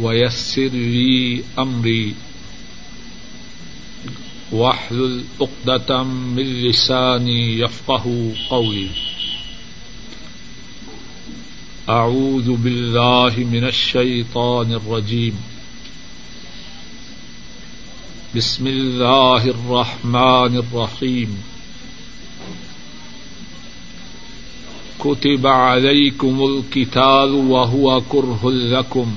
ويسر لي أمري. واحلل عقدة من لساني يفقه قولي. أعوذ بالله من الشيطان الرجيم. بسم الله الرحمن الرحيم. كتب عليكم القتال وهو كره لكم.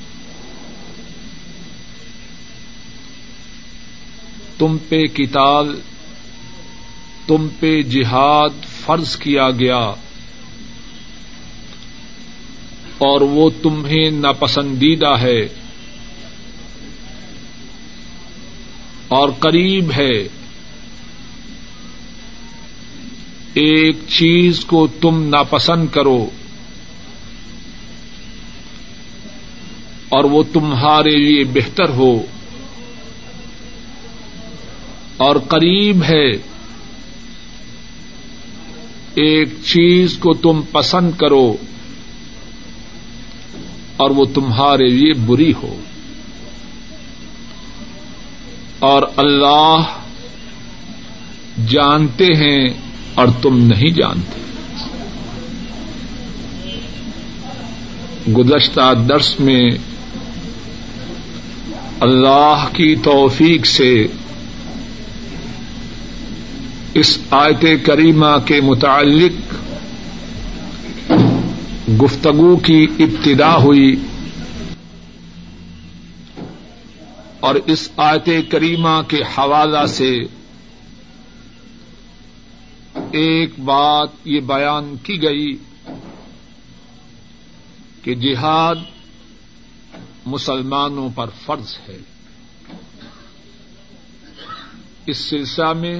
تم پہ کتال تم پہ جہاد فرض کیا گیا، اور وہ تمہیں ناپسندیدہ ہے اور قریب ہے۔ ایک چیز کو تم ناپسند کرو اور وہ تمہارے لیے بہتر ہو۔ اور قریب ہے۔ ایک چیز کو تم پسند کرو اور وہ تمہارے لیے بری ہو۔ اور اللہ جانتے ہیں اور تم نہیں جانتے۔ گزشتہ درس میں اللہ کی توفیق سے اس آیت کریمہ کے متعلق گفتگو کی ابتدا ہوئی اور اس آیت کریمہ کے حوالہ سے ایک بات یہ بیان کی گئی کہ جہاد مسلمانوں پر فرض ہے۔ اس سلسلہ میں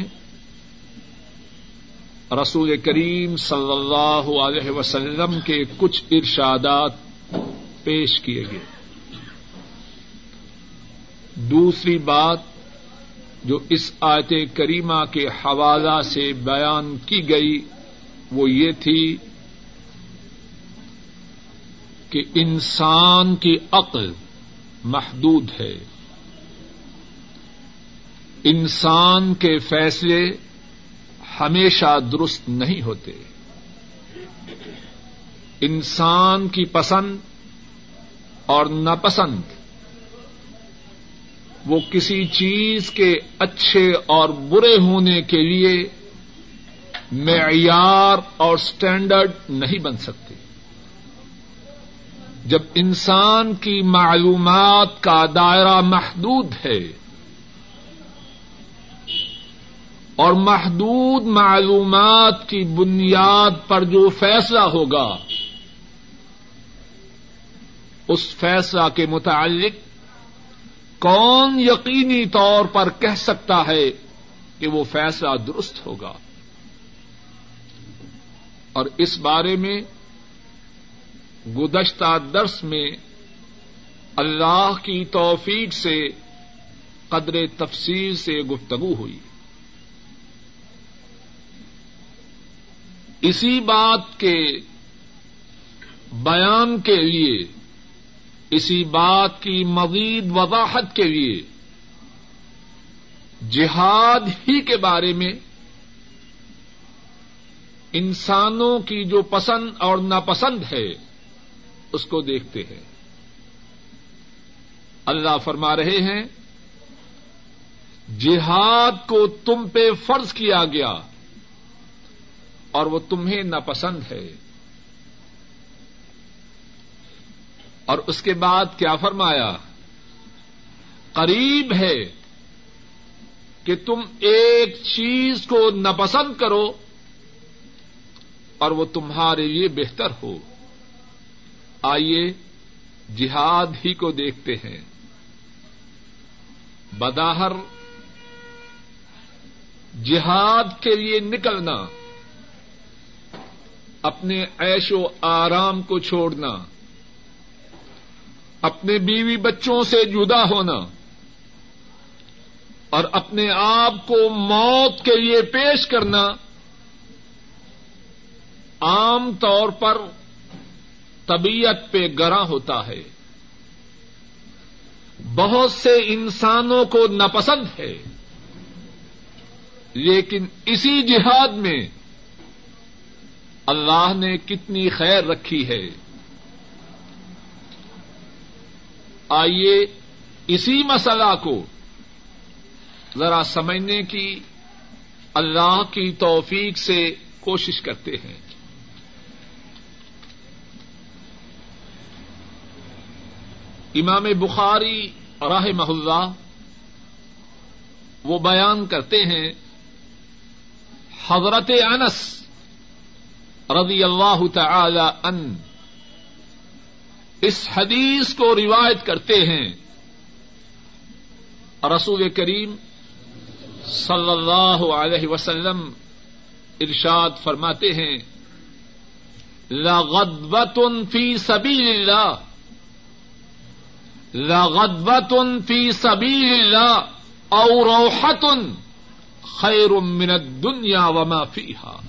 رسول کریم صلی اللہ علیہ وسلم کے کچھ ارشادات پیش کیے گئے۔ دوسری بات جو اس آیت کریمہ کے حوالہ سے بیان کی گئی وہ یہ تھی کہ انسان کی عقل محدود ہے۔ انسان کے فیصلے ہمیشہ درست نہیں ہوتے۔ انسان کی پسند اور ناپسند، وہ کسی چیز کے اچھے اور برے ہونے کے لیے معیار اور اسٹینڈرڈ نہیں بن سکتے۔ جب انسان کی معلومات کا دائرہ محدود ہے اور محدود معلومات کی بنیاد پر جو فیصلہ ہوگا، اس فیصلہ کے متعلق کون یقینی طور پر کہہ سکتا ہے کہ وہ فیصلہ درست ہوگا؟ اور اس بارے میں گزشتہ درس میں اللہ کی توفیق سے قدر تفصیل سے گفتگو ہوئی۔ اسی بات کے بیان کے لیے، اسی بات کی مزید وضاحت کے لیے، جہاد ہی کے بارے میں انسانوں کی جو پسند اور ناپسند ہے، اس کو دیکھتے ہیں۔ اللہ فرما رہے ہیں، جہاد کو تم پہ فرض کیا گیا۔ اور وہ تمہیں ناپسند ہے۔ اور اس کے بعد کیا فرمایا؟ قریب ہے کہ تم ایک چیز کو ناپسند کرو اور وہ تمہارے لیے بہتر ہو۔ آئیے جہاد ہی کو دیکھتے ہیں۔ بداہر، جہاد کے لیے نکلنا۔ اپنے عیش و آرام کو چھوڑنا، اپنے بیوی بچوں سے جدا ہونا، اور اپنے آپ کو موت کے لیے پیش کرنا، عام طور پر طبیعت پہ گراں ہوتا ہے۔ بہت سے انسانوں کو ناپسند ہے، لیکن اسی جہاد میں اللہ نے کتنی خیر رکھی ہے۔ آئیے اسی مسئلہ کو ذرا سمجھنے کی اللہ کی توفیق سے کوشش کرتے ہیں۔ امام بخاری راہ محلہ وہ بیان کرتے ہیں، حضرت انس رضی اللہ تعالی ان اس حدیث کو روایت کرتے ہیں۔ رسول کریم صلی اللہ علیہ وسلم ارشاد فرماتے ہیں لغدبت فی سبیل اللہ لغدبت فی سبیل اللہ او روحت خیر من الدنیا وما فیہا۔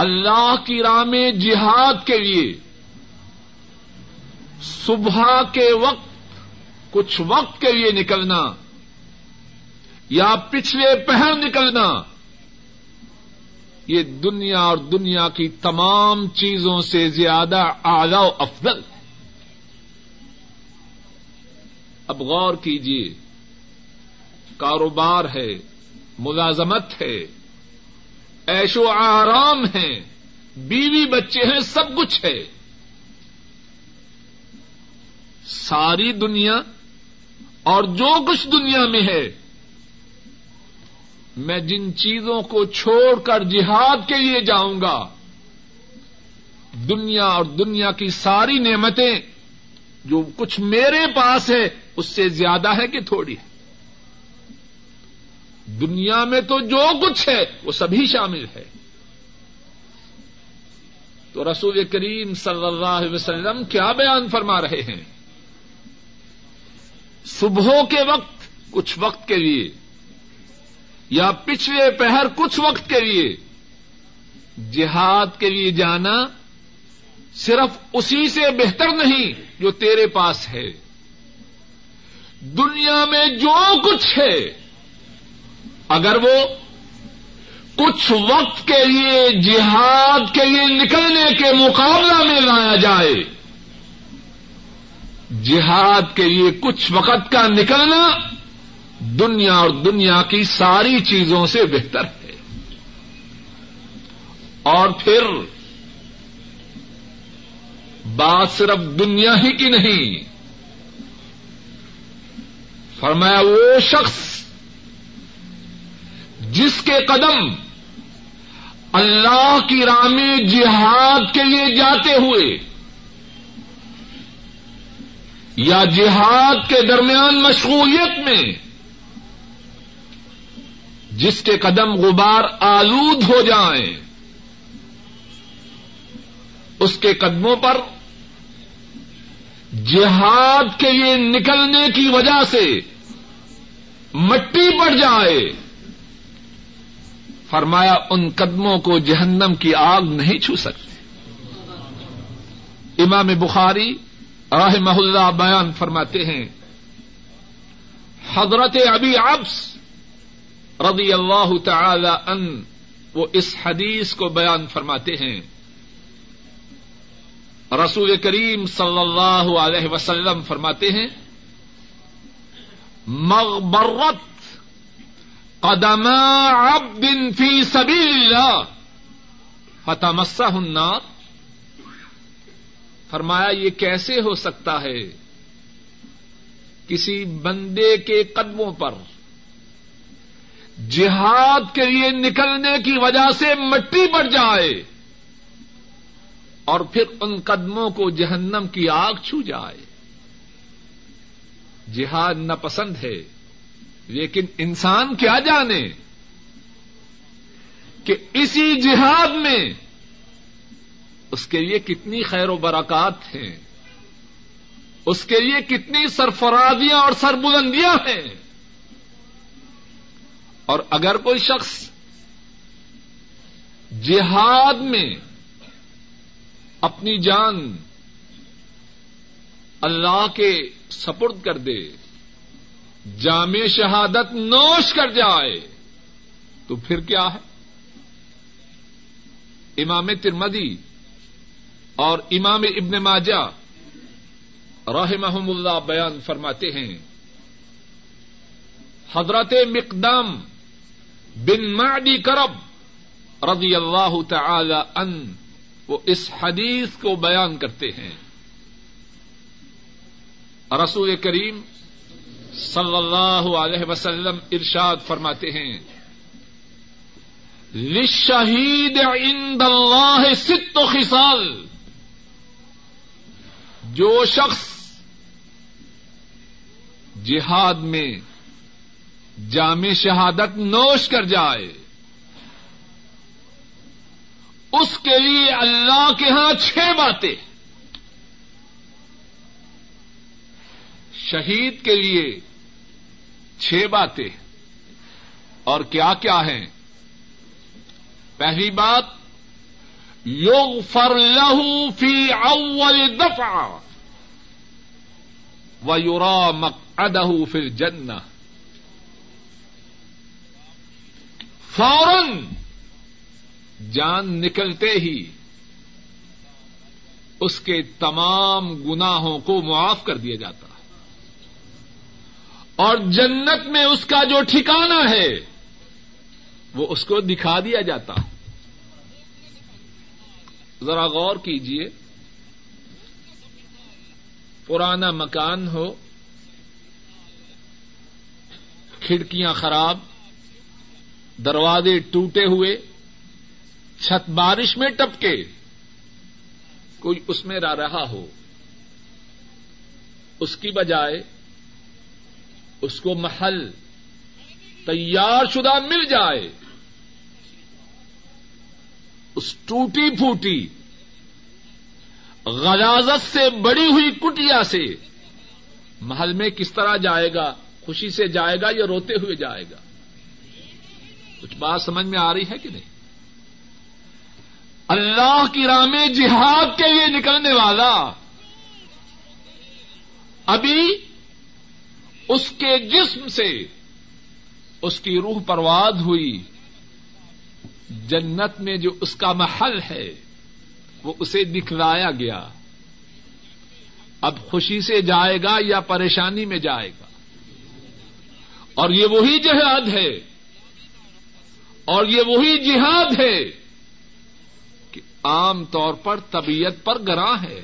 اللہ کی راہ میں جہاد کے لیے صبح کے وقت، کچھ وقت کے لیے نکلنا، یا پچھلے پہر نکلنا، یہ دنیا اور دنیا کی تمام چیزوں سے زیادہ اعلی و افضل ہے۔ اب غور کیجیے کاروبار ہے، ملازمت ہے۔ ایش و آرام ہے، بیوی بچے ہیں، سب کچھ ہے۔ ساری دنیا اور جو کچھ دنیا میں ہے، میں جن چیزوں کو چھوڑ کر جہاد کے لیے جاؤں گا، دنیا اور دنیا کی ساری نعمتیں جو کچھ میرے پاس ہے، اس سے زیادہ ہے کہ تھوڑی ہے۔ دنیا میں تو جو کچھ ہے، وہ سبھی شامل ہے۔ تو رسول کریم صلی اللہ علیہ وسلم کیا بیان فرما رہے ہیں؟ صبح کے وقت، کچھ وقت کے لیے، یا پچھلے پہر کچھ وقت کے لیے جہاد کے لیے جانا صرف اسی سے بہتر نہیں جو تیرے پاس ہے۔ دنیا میں جو کچھ ہے اگر وہ کچھ وقت کے لیے جہاد کے لیے نکلنے کے مقابلہ میں لایا جائے، جہاد کے لیے کچھ وقت کا نکلنا دنیا اور دنیا کی ساری چیزوں سے بہتر ہے۔ اور پھر بات صرف دنیا ہی کی نہیں، فرمایا وہ شخص جس کے قدم اللہ کی راہ میں جہاد کے لیے جاتے ہوئے یا جہاد کے درمیان مشغولیت میں جس کے قدم غبار آلود ہو جائیں، اس کے قدموں پر جہاد کے لیے نکلنے کی وجہ سے مٹی پڑ جائے۔ فرمایا، ان قدموں کو جہنم کی آگ نہیں چھو سکتے امام بخاری راہ محلہ بیان فرماتے ہیں، حضرت ابی عبس رضی اللہ تعالی ان وہ اس حدیث کو بیان فرماتے ہیں۔ رسول کریم صلی اللہ علیہ وسلم فرماتے ہیں، مغبرت قدم عبد فی سبیل اللہ فتمسہ النار۔ فرمایا، یہ کیسے ہو سکتا ہے کسی بندے کے قدموں پر جہاد کے لیے نکلنے کی وجہ سے مٹی پڑ جائے اور پھر ان قدموں کو جہنم کی آگ چھو جائے؟ جہاد نہ پسند ہے۔ لیکن انسان کیا جانے کہ اسی جہاد میں اس کے لیے کتنی خیر و برکات ہیں، اس کے لیے کتنی سرفرازیاں اور سربلندیاں ہیں۔ اور اگر کوئی شخص جہاد میں اپنی جان اللہ کے سپرد کر دے جامع شہادت نوش کر جائے، تو پھر کیا ہے؟ امام ترمدی اور امام ابن ماجہ رحمہم اللہ بیان فرماتے ہیں، حضرت مقدام بن معدی کرب رضی اللہ تعالی ان وہ اس حدیث کو بیان کرتے ہیں۔ رسول کریم صلی اللہ علیہ وسلم ارشاد فرماتے ہیں لشہید عند اللہ ست و خصال، جو شخص جہاد میں جامع شہادت نوش کر جائے، اس کے لیے اللہ کے ہاں چھ باتیں۔ شہید کے لیے چھ باتیں اور کیا کیا ہیں؟ پہلی بات یوگ فر لہو فی اول دفعہ و یورا مک ادہ فر جن فورن جان نکلتے ہی اس کے تمام گناہوں کو معاف کر دیا جاتا۔ اور جنت میں اس کا جو ٹھکانا ہے، وہ اس کو دکھا دیا جاتا۔ ذرا غور کیجیے پرانا مکان ہو، کھڑکیاں خراب، دروازے ٹوٹے ہوئے، چھت بارش میں ٹپکے۔ کوئی اس میں رہ رہا ہو۔ اس کی بجائے اس کو محل تیار شدہ مل جائے۔ اس ٹوٹی پھوٹی، غلازت سے بڑی ہوئی کٹیا سے محل میں کس طرح جائے گا؟ خوشی سے جائے گا یا روتے ہوئے جائے گا؟ کچھ بات سمجھ میں آ رہی ہے کہ نہیں؟ اللہ کی راہ میں جہاد کے لیے نکلنے والا ابھی اس کے جسم سے اس کی روح پرواد ہوئی۔ جنت میں جو اس کا محل ہے، وہ اسے دکھلایا گیا۔ اب خوشی سے جائے گا یا پریشانی میں جائے گا؟ اور یہ وہی جہاد ہے، اور یہ وہی جہاد ہے کہ عام طور پر طبیعت پر گراں ہے۔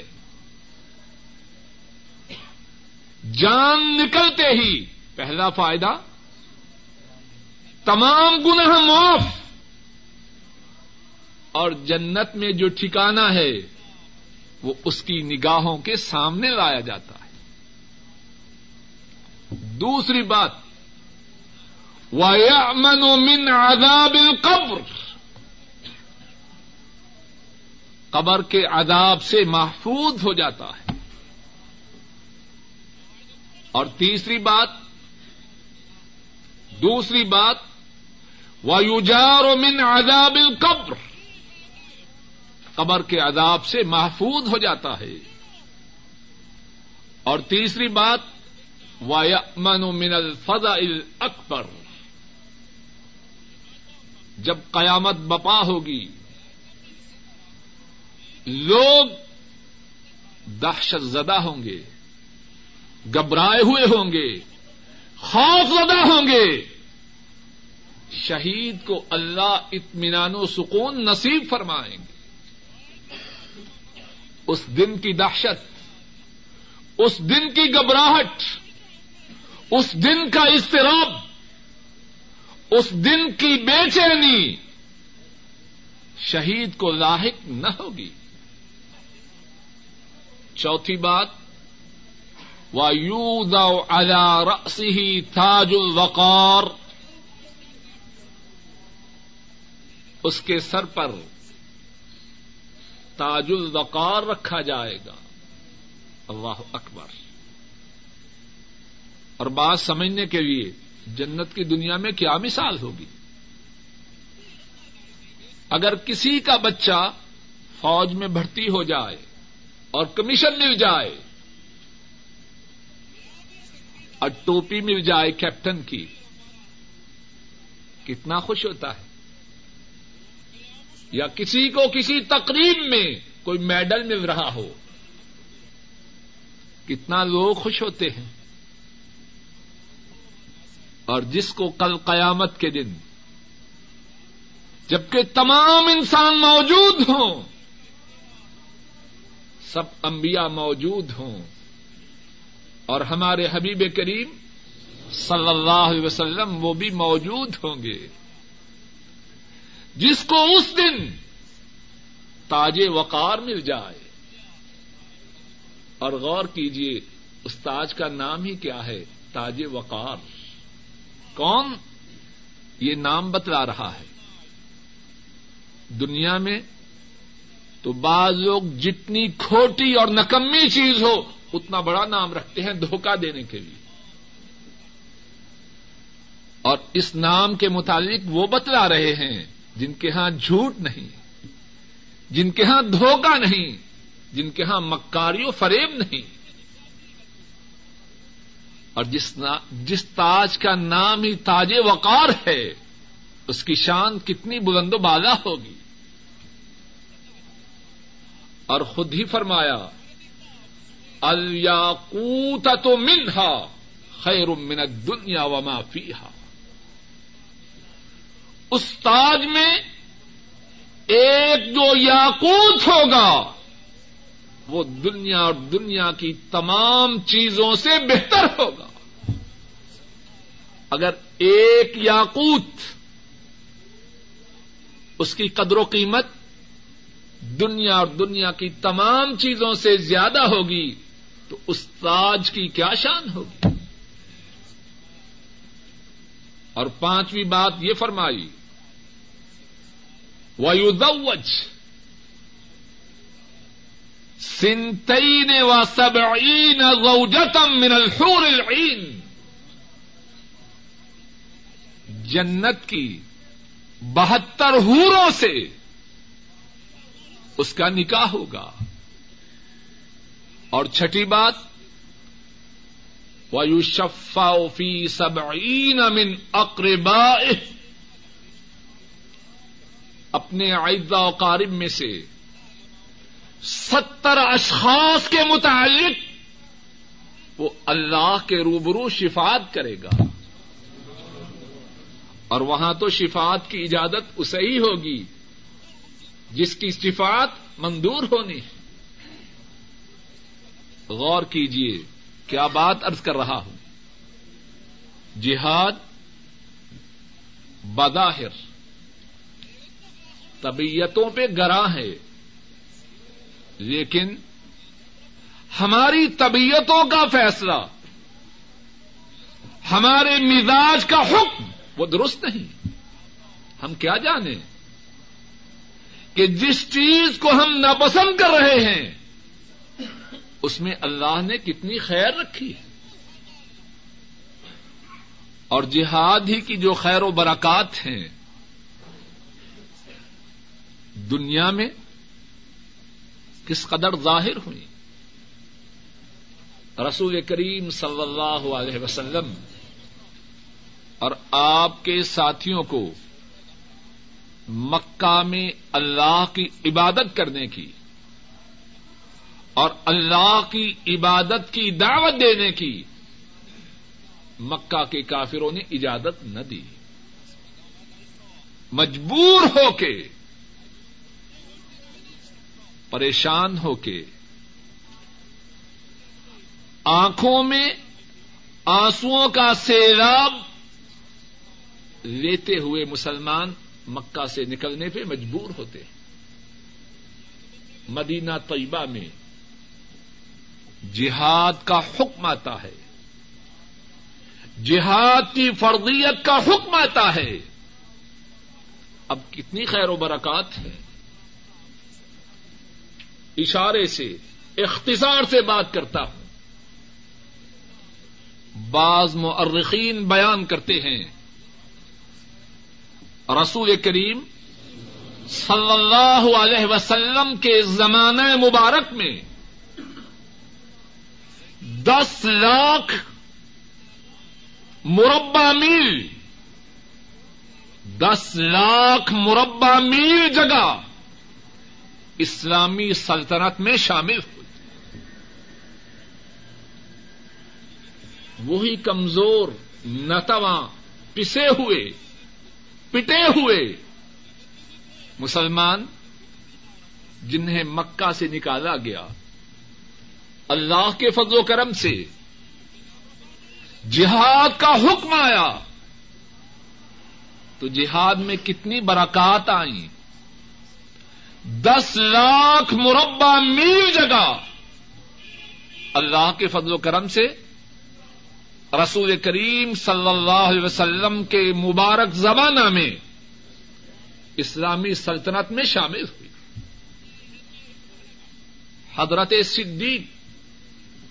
جان نکلتے ہی پہلا فائدہ تمام گناہ معاف اور جنت میں جو ٹھکانا ہے وہ اس کی نگاہوں کے سامنے لایا جاتا ہے۔ دوسری بات وَيَأْمَنُ مِنْ عَذَابِ الْقَبْرِ۔ قبر کے عذاب سے محفوظ ہو جاتا ہے۔ اور تیسری بات، دوسری بات ویوجار من عذاب القبر، قبر کے عذاب سے محفوظ ہو جاتا ہے۔ اور تیسری بات، وَيَأْمَنُ من الفضاء الاکبر جب قیامت بپا ہوگی، لوگ دہشت زدہ ہوں گے۔ گھبرائے ہوئے ہوں گے، خوف زدہ ہوں گے۔ شہید کو اللہ اطمینان و سکون نصیب فرمائیں گے۔ اس دن کی دہشت، اس دن کی گھبراہٹ، اس دن کا اضطراب، اس دن کی بے چینی شہید کو لاحق نہ ہوگی۔ چوتھی بات وایود رسی تاج الوقار اس کے سر پر تاج الوقار رکھا جائے گا۔ اللہ اکبر۔ اور بات سمجھنے کے لیے جنت کی دنیا میں کیا مثال ہوگی؟ اگر کسی کا بچہ فوج میں بھرتی ہو جائے اور کمیشن مل جائے اور ٹوپی مل جائے کیپٹن کی، کتنا خوش ہوتا ہے۔ یا کسی کو کسی تقریب میں کوئی میڈل مل رہا ہو۔ کتنا لوگ خوش ہوتے ہیں۔ اور جس کو کل قیامت کے دن جبکہ تمام انسان موجود ہوں، سب انبیاء موجود ہوں۔ اور ہمارے حبیب کریم صلی اللہ علیہ وسلم وہ بھی موجود ہوں گے۔ جس کو اس دن تاج وقار مل جائے۔ اور غور کیجیے اس تاج کا نام ہی کیا ہے؟ تاج وقار۔ کون؟ یہ نام بتلا رہا ہے۔ دنیا میں تو بعض لوگ جتنی کھوٹی اور نکمی چیز ہو اتنا بڑا نام رکھتے ہیں دھوکہ دینے کے لیے۔ اور اس نام کے متعلق وہ بتلا رہے ہیں جن کے ہاں جھوٹ نہیں، جن کے ہاں دھوکہ نہیں، جن کے ہاں مکاری و فریب نہیں۔ اور جس جس تاج کا نام ہی تاج وقار ہے، اس کی شان کتنی بلند و بالا ہوگی۔ اور خود ہی فرمایا الکوت تو منہا خیر من دنیا وما فیحا اس تاج میں ایک جو یاقوت ہوگا، وہ دنیا اور دنیا کی تمام چیزوں سے بہتر ہوگا۔ اگر ایک یاقوت اس کی قدر و قیمت دنیا اور دنیا کی تمام چیزوں سے زیادہ ہوگی تو اس تاج کی کیا شان ہوگی؟ اور پانچویں بات یہ فرمائی ویودوج سنتین و سبعین زوجتم من الحور العین جنت کی بہتر حوروں سے اس کا نکاح ہوگا۔ اور چھٹی بات وایو شفا فی سبعین من اقربا اپنے عائدہ و قارب میں سے ستر اشخاص کے متعلق وہ اللہ کے روبرو شفات کرے گا۔ اور وہاں تو شفات کی اجازت اسے ہی ہوگی، جس کی شفات منظور ہونی ہے۔ غور کیجیے کیا بات ارض کر رہا ہوں۔ جہاد بظاہر، طبیعتوں پہ گراں ہے، لیکن ہماری طبیعتوں کا فیصلہ، ہمارے مزاج کا حکم، وہ درست نہیں۔ ہم کیا جانیں کہ جس چیز کو ہم ناپسند کر رہے ہیں اس میں اللہ نے کتنی خیر رکھی؟ ہے اور جہاد ہی کی جو خیر و برکات ہیں، دنیا میں کس قدر ظاہر ہوئی؟ رسول کریم صلی اللہ علیہ وسلم اور آپ کے ساتھیوں کو مکہ میں اللہ کی عبادت کرنے کی اور اللہ کی عبادت کی دعوت دینے کی مکہ کے کافروں نے اجازت نہ دی۔ مجبور ہو کے، پریشان ہو کے، آنکھوں میں آنسو کا سیلاب لیتے ہوئے مسلمان مکہ سے نکلنے پہ مجبور ہوتے۔ ہیں مدینہ طیبہ میں جہاد کا حکم آتا ہے۔ جہاد کی فرضیت کا حکم آتا ہے۔ اب کتنی خیر و برکات ہے۔ اشارے سے، اختصار سے بات کرتا ہوں۔ بعض مؤرخین بیان کرتے ہیں۔ رسول کریم صلی اللہ علیہ وسلم کے زمانہ مبارک میں دس لاکھ مربع میل، دس لاکھ مربع میل جگہ اسلامی سلطنت میں شامل ہوئی۔ وہی کمزور نتواں پسے ہوئے، پٹے ہوئے مسلمان جنہیں مکہ سے نکالا گیا۔ اللہ کے فضل و کرم سے جہاد کا حکم آیا۔ تو جہاد میں کتنی برکات آئی دس لاکھ مربع میل جگہ اللہ کے فضل و کرم سے رسول کریم صلی اللہ علیہ وسلم کے مبارک زمانہ میں اسلامی سلطنت میں شامل ہوئی۔ حضرت صدیق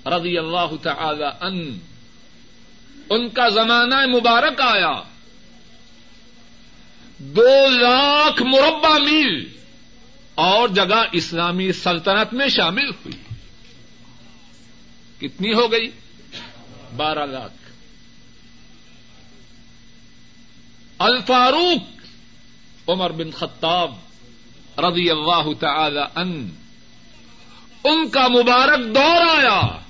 رضی اللہ تعالی ان ان کا زمانہ مبارک آیا۔ دو لاکھ مربع میل اور جگہ اسلامی سلطنت میں شامل ہوئی۔ کتنی ہو گئی؟ بارہ لاکھ۔ الفاروق عمر بن خطاب رضی اللہ تعالی ان ان کا مبارک دور آیا۔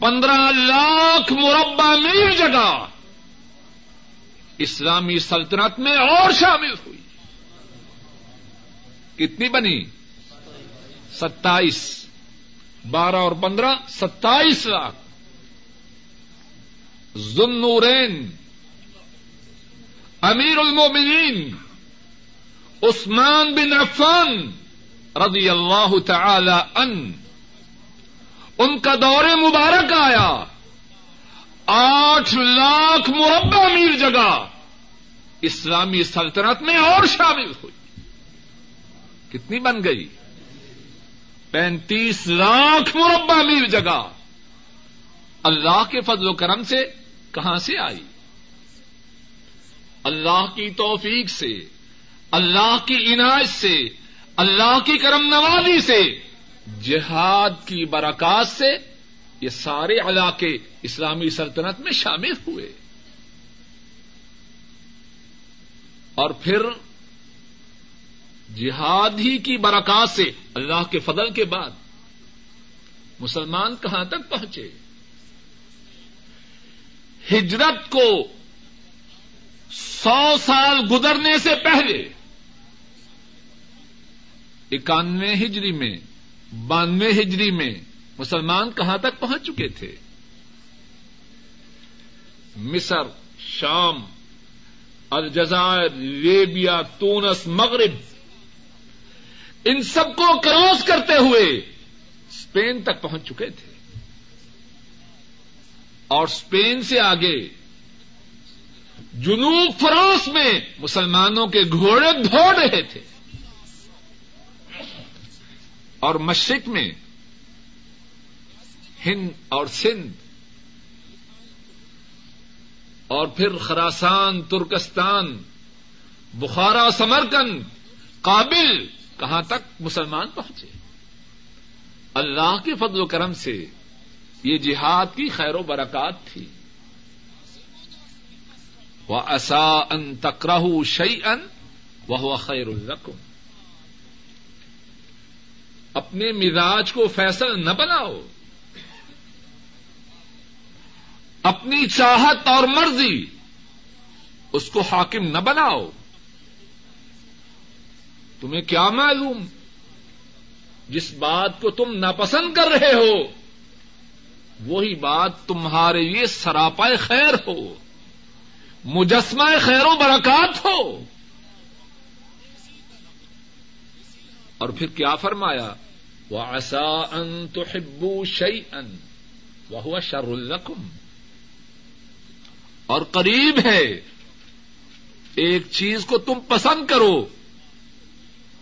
پندرہ لاکھ مربع میل جگہ اسلامی سلطنت میں اور شامل ہوئی۔ کتنی بنی؟ ستائیس۔ بارہ اور پندرہ، ستائیس لاکھ۔ ذنورین امیر المومنین عثمان بن عفان رضی اللہ تعالی ان ان کا دور مبارک آیا۔ آٹھ لاکھ مربع میل جگہ اسلامی سلطنت میں اور شامل ہوئی۔ کتنی بن گئی؟ پینتیس لاکھ مربع میل جگہ۔ اللہ کے فضل و کرم سے کہاں سے آئی؟ اللہ کی توفیق سے، اللہ کی عنایت سے، اللہ کی کرم نوازی سے۔ جہاد کی برکات سے یہ سارے علاقے اسلامی سلطنت میں شامل ہوئے۔ اور پھر جہاد ہی کی برکات سے اللہ کے فضل کے بعد مسلمان کہاں تک پہنچے؟ ہجرت کو سو سال گزرنے سے پہلے، اکانوے ہجری میں بانوے ہجری میں مسلمان کہاں تک پہنچ چکے تھے؟ مصر، شام، الجزائر، لیبیا، تونس، مغرب، ان سب کو کراس کرتے ہوئے اسپین تک پہنچ چکے تھے۔ اور اسپین سے آگے جنوب فرانس میں مسلمانوں کے گھوڑے دوڑ رہے تھے۔ اور مشرق میں ہند اور سندھ اور پھر Khorasan, Turkestan, Bukhara Samarkand Kabul کہاں تک مسلمان پہنچے۔ اللہ کے فضل و کرم سے یہ جہاد کی خیر و برکات تھی۔ وہ اصا ان تکرہ شعی ان وہ خیر الرقم اپنے مزاج کو فیصل نہ بناؤ۔ اپنی چاہت اور مرضی اس کو حاکم نہ بناؤ۔ تمہیں کیا معلوم؟ جس بات کو تم ناپسند کر رہے ہو، وہی بات تمہارے لیے سراپائے خیر ہو، مجسمہ خیر و برکات ہو۔ اور پھر کیا فرمایا؟ وہ ایسا ان تو ہبو شعی ان وہ شر القم اور قریب ہے۔ ایک چیز کو تم پسند کرو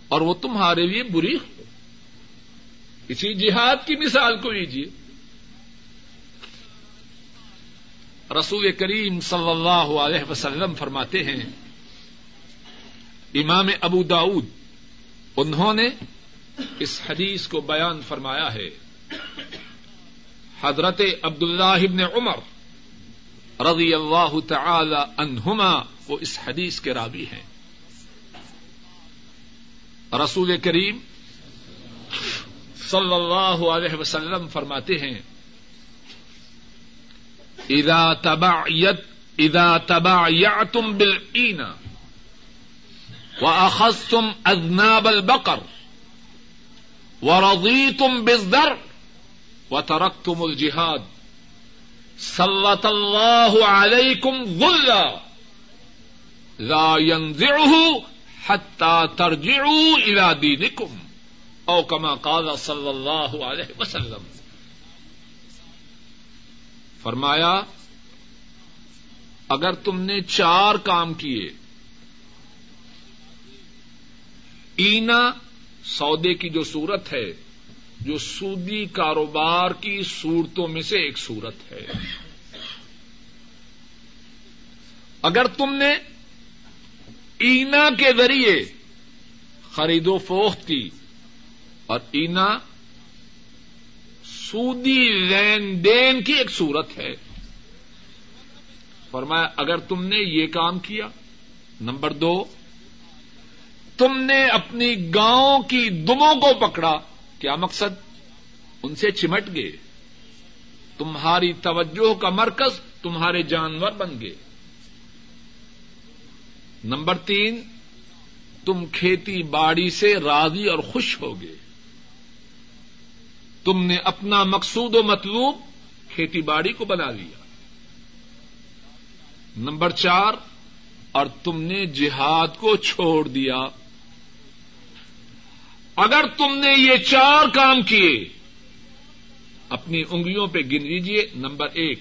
اور وہ تمہارے لیے بری ہو۔ اسی جہاد کی مثال کو لیجیے رسول کریم صلی اللہ علیہ وسلم فرماتے ہیں، امام ابو داود انہوں نے اس حدیث کو بیان فرمایا ہے۔ حضرت عبد اللہ ابن عمر رضی اللہ تعالی عنہما وہ اس حدیث کے رابی ہیں۔ رسول کریم صلی اللہ علیہ وسلم فرماتے ہیں، اذا تبعیت اذا تبعیعتم بالعین واخذتم اذناب البقر ورضیتم بالذر وترکتم الجہاد سلط اللہ علیکم غلہ لا ينزعه حتى ترجعوا الى دينكم او کما قال صلی اللہ علیہ وسلم فرمایا، اگر تم نے چار کام کیے اینا سودے کی جو صورت ہے، جو سودی کاروبار کی صورتوں میں سے ایک صورت ہے۔ اگر تم نے اینا کے ذریعے خرید و فوخت کی اور اینا سودی لین دین کی ایک صورت ہے، فرمایا اگر تم نے یہ کام کیا، نمبر دو تم نے اپنی گاؤں کی دموں کو پکڑا، کیا مقصد؟ ان سے چمٹ گئے۔ تمہاری توجہ کا مرکز تمہارے جانور بن گئے۔ نمبر تین، تم کھیتی باڑی سے راضی اور خوش ہو گئے۔ تم نے اپنا مقصود و مطلوب کھیتی باڑی کو بنا لیا۔ نمبر چار، اور تم نے جہاد کو چھوڑ دیا۔ اگر تم نے یہ چار کام کیے، اپنی انگلیوں پہ گن لیجیے نمبر ایک،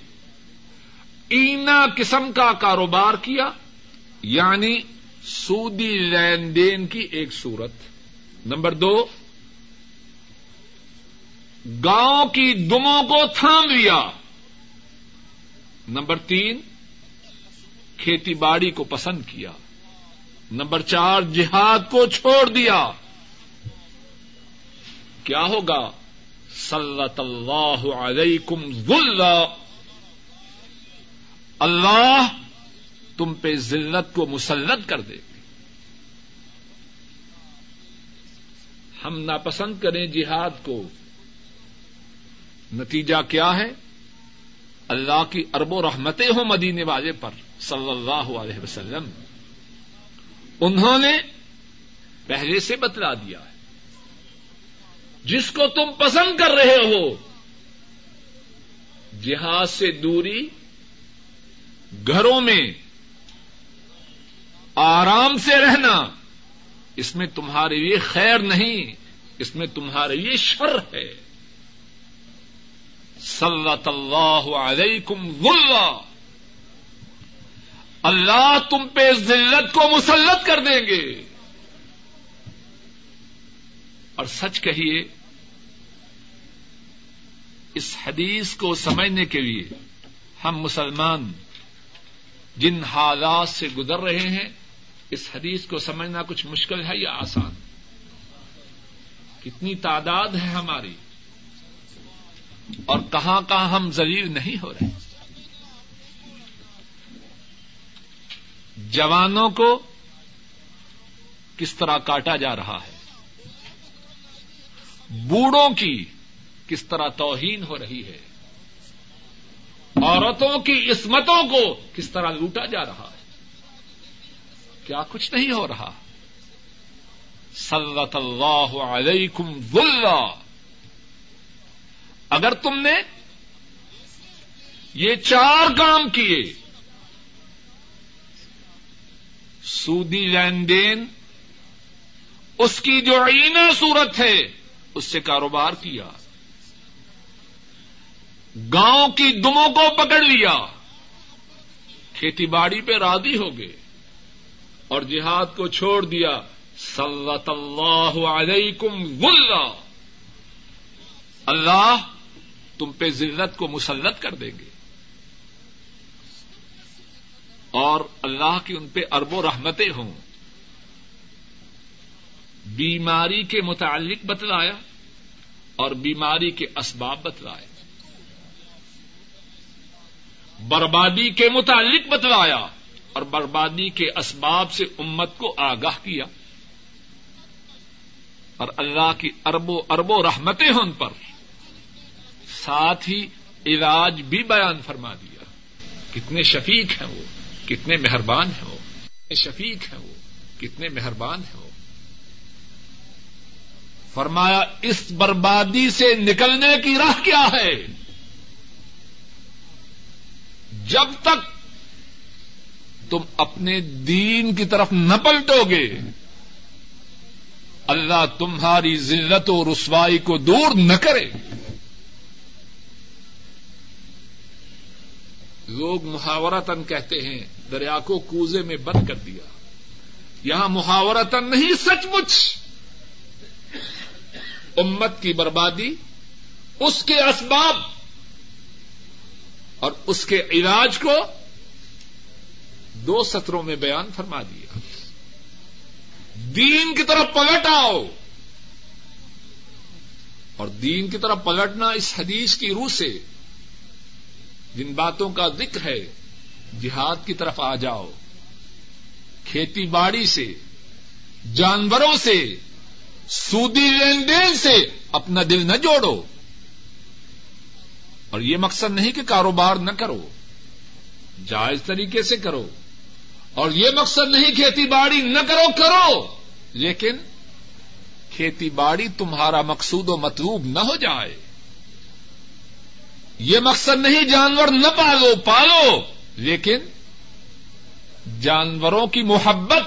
اینا قسم کا کاروبار کیا یعنی سودی لین دین کی ایک صورت۔ نمبر دو، گاؤں کی دموں کو تھام لیا۔ نمبر تین، کھیتی باڑی کو پسند کیا۔ نمبر چار، جہاد کو چھوڑ دیا۔ کیا ہوگا؟ سلط اللہ علیکم ذلہ اللہ تم پہ ذلت کو مسلط کر دے۔ ہم ناپسند کریں جہاد کو۔ نتیجہ کیا ہے؟ اللہ کی ارب و رحمتیں ہوں مدینے والے پر، صلی اللہ علیہ وسلم۔ انہوں نے پہلے سے بتلا دیا ہے۔ جس کو تم پسند کر رہے ہو۔ جہاز سے دوری، گھروں میں، آرام سے رہنا۔ اس میں تمہارے لیے خیر نہیں، اس میں تمہارے لیے شر ہے۔ سلط اللہ علیکم غلہ اللہ تم پہ ذلت کو مسلط کر دیں گے۔ اور سچ کہیے اس حدیث کو سمجھنے کے لیے ہم مسلمان جن حالات سے گزر رہے ہیں، اس حدیث کو سمجھنا کچھ مشکل ہے یا آسان؟ کتنی تعداد ہے ہماری اور کہاں کہاں ہم ذلیل نہیں ہو رہے؟ جوانوں کو کس طرح کاٹا جا رہا ہے؟ بوڑھوں کی کس طرح توہین ہو رہی ہے۔ عورتوں کی عصمتوں کو کس طرح لوٹا جا رہا ہے۔ کیا کچھ نہیں ہو رہا۔ صلت اللہ علیکم ذلہ اگر تم نے یہ چار کام کیے۔ سودی لین دین، اس کی جو عین صورت ہے، اس سے کاروبار کیا۔ گاؤں کی دموں کو پکڑ لیا۔ کھیتی باڑی پہ راضی ہو گئے اور جہاد کو چھوڑ دیا۔ صلت اللہ علیکم اللہ اللہ تم پہ ذلت کو مسلط کر دیں گے۔ اور اللہ کی ان پہ ارب و رحمتیں ہوں۔ بیماری کے متعلق بتلایا اور بیماری کے اسباب بتلائے۔ بربادی کے متعلق بتلایا اور بربادی کے اسباب سے امت کو آگاہ کیا اور اللہ کی ارب و ارب و رحمتیں ان پر ساتھ ہی علاج بھی بیان فرما دیا کتنے شفیق ہیں وہ، کتنے مہربان ہیں وہ، کتنے شفیق ہیں وہ، کتنے مہربان ہیں وہ۔ فرمایا، اس بربادی سے نکلنے کی راہ کیا ہے؟ جب تک تم اپنے دین کی طرف نہ پلٹو گے، اللہ تمہاری ذلت و رسوائی کو دور نہ کرے۔ لوگ محاورتن کہتے ہیں، دریا کو کوزے میں بند کر دیا۔ یہاں محاورتن نہیں، سچ مچ۔ امت کی بربادی، اس کے اسباب۔ اور اس کے علاج کو دو سطروں میں بیان فرما دیا۔ دین کی طرف پلٹ آؤ۔ اور دین کی طرف پلٹنا اس حدیث کی روح سے۔ جن باتوں کا ذکر ہے، جہاد کی طرف آ جاؤ۔ کھیتی باڑی سے، جانوروں سے، سودی لین دین سے اپنا دل نہ جوڑو۔ اور یہ مقصد نہیں کہ کاروبار نہ کرو، جائز طریقے سے کرو۔ اور یہ مقصد نہیں کھیتی باڑی نہ کرو کرو۔ لیکن کھیتی باڑی تمہارا مقصود و مطلوب نہ ہو جائے۔ یہ مقصد نہیں جانور نہ پالو پالو۔ لیکن جانوروں کی محبت،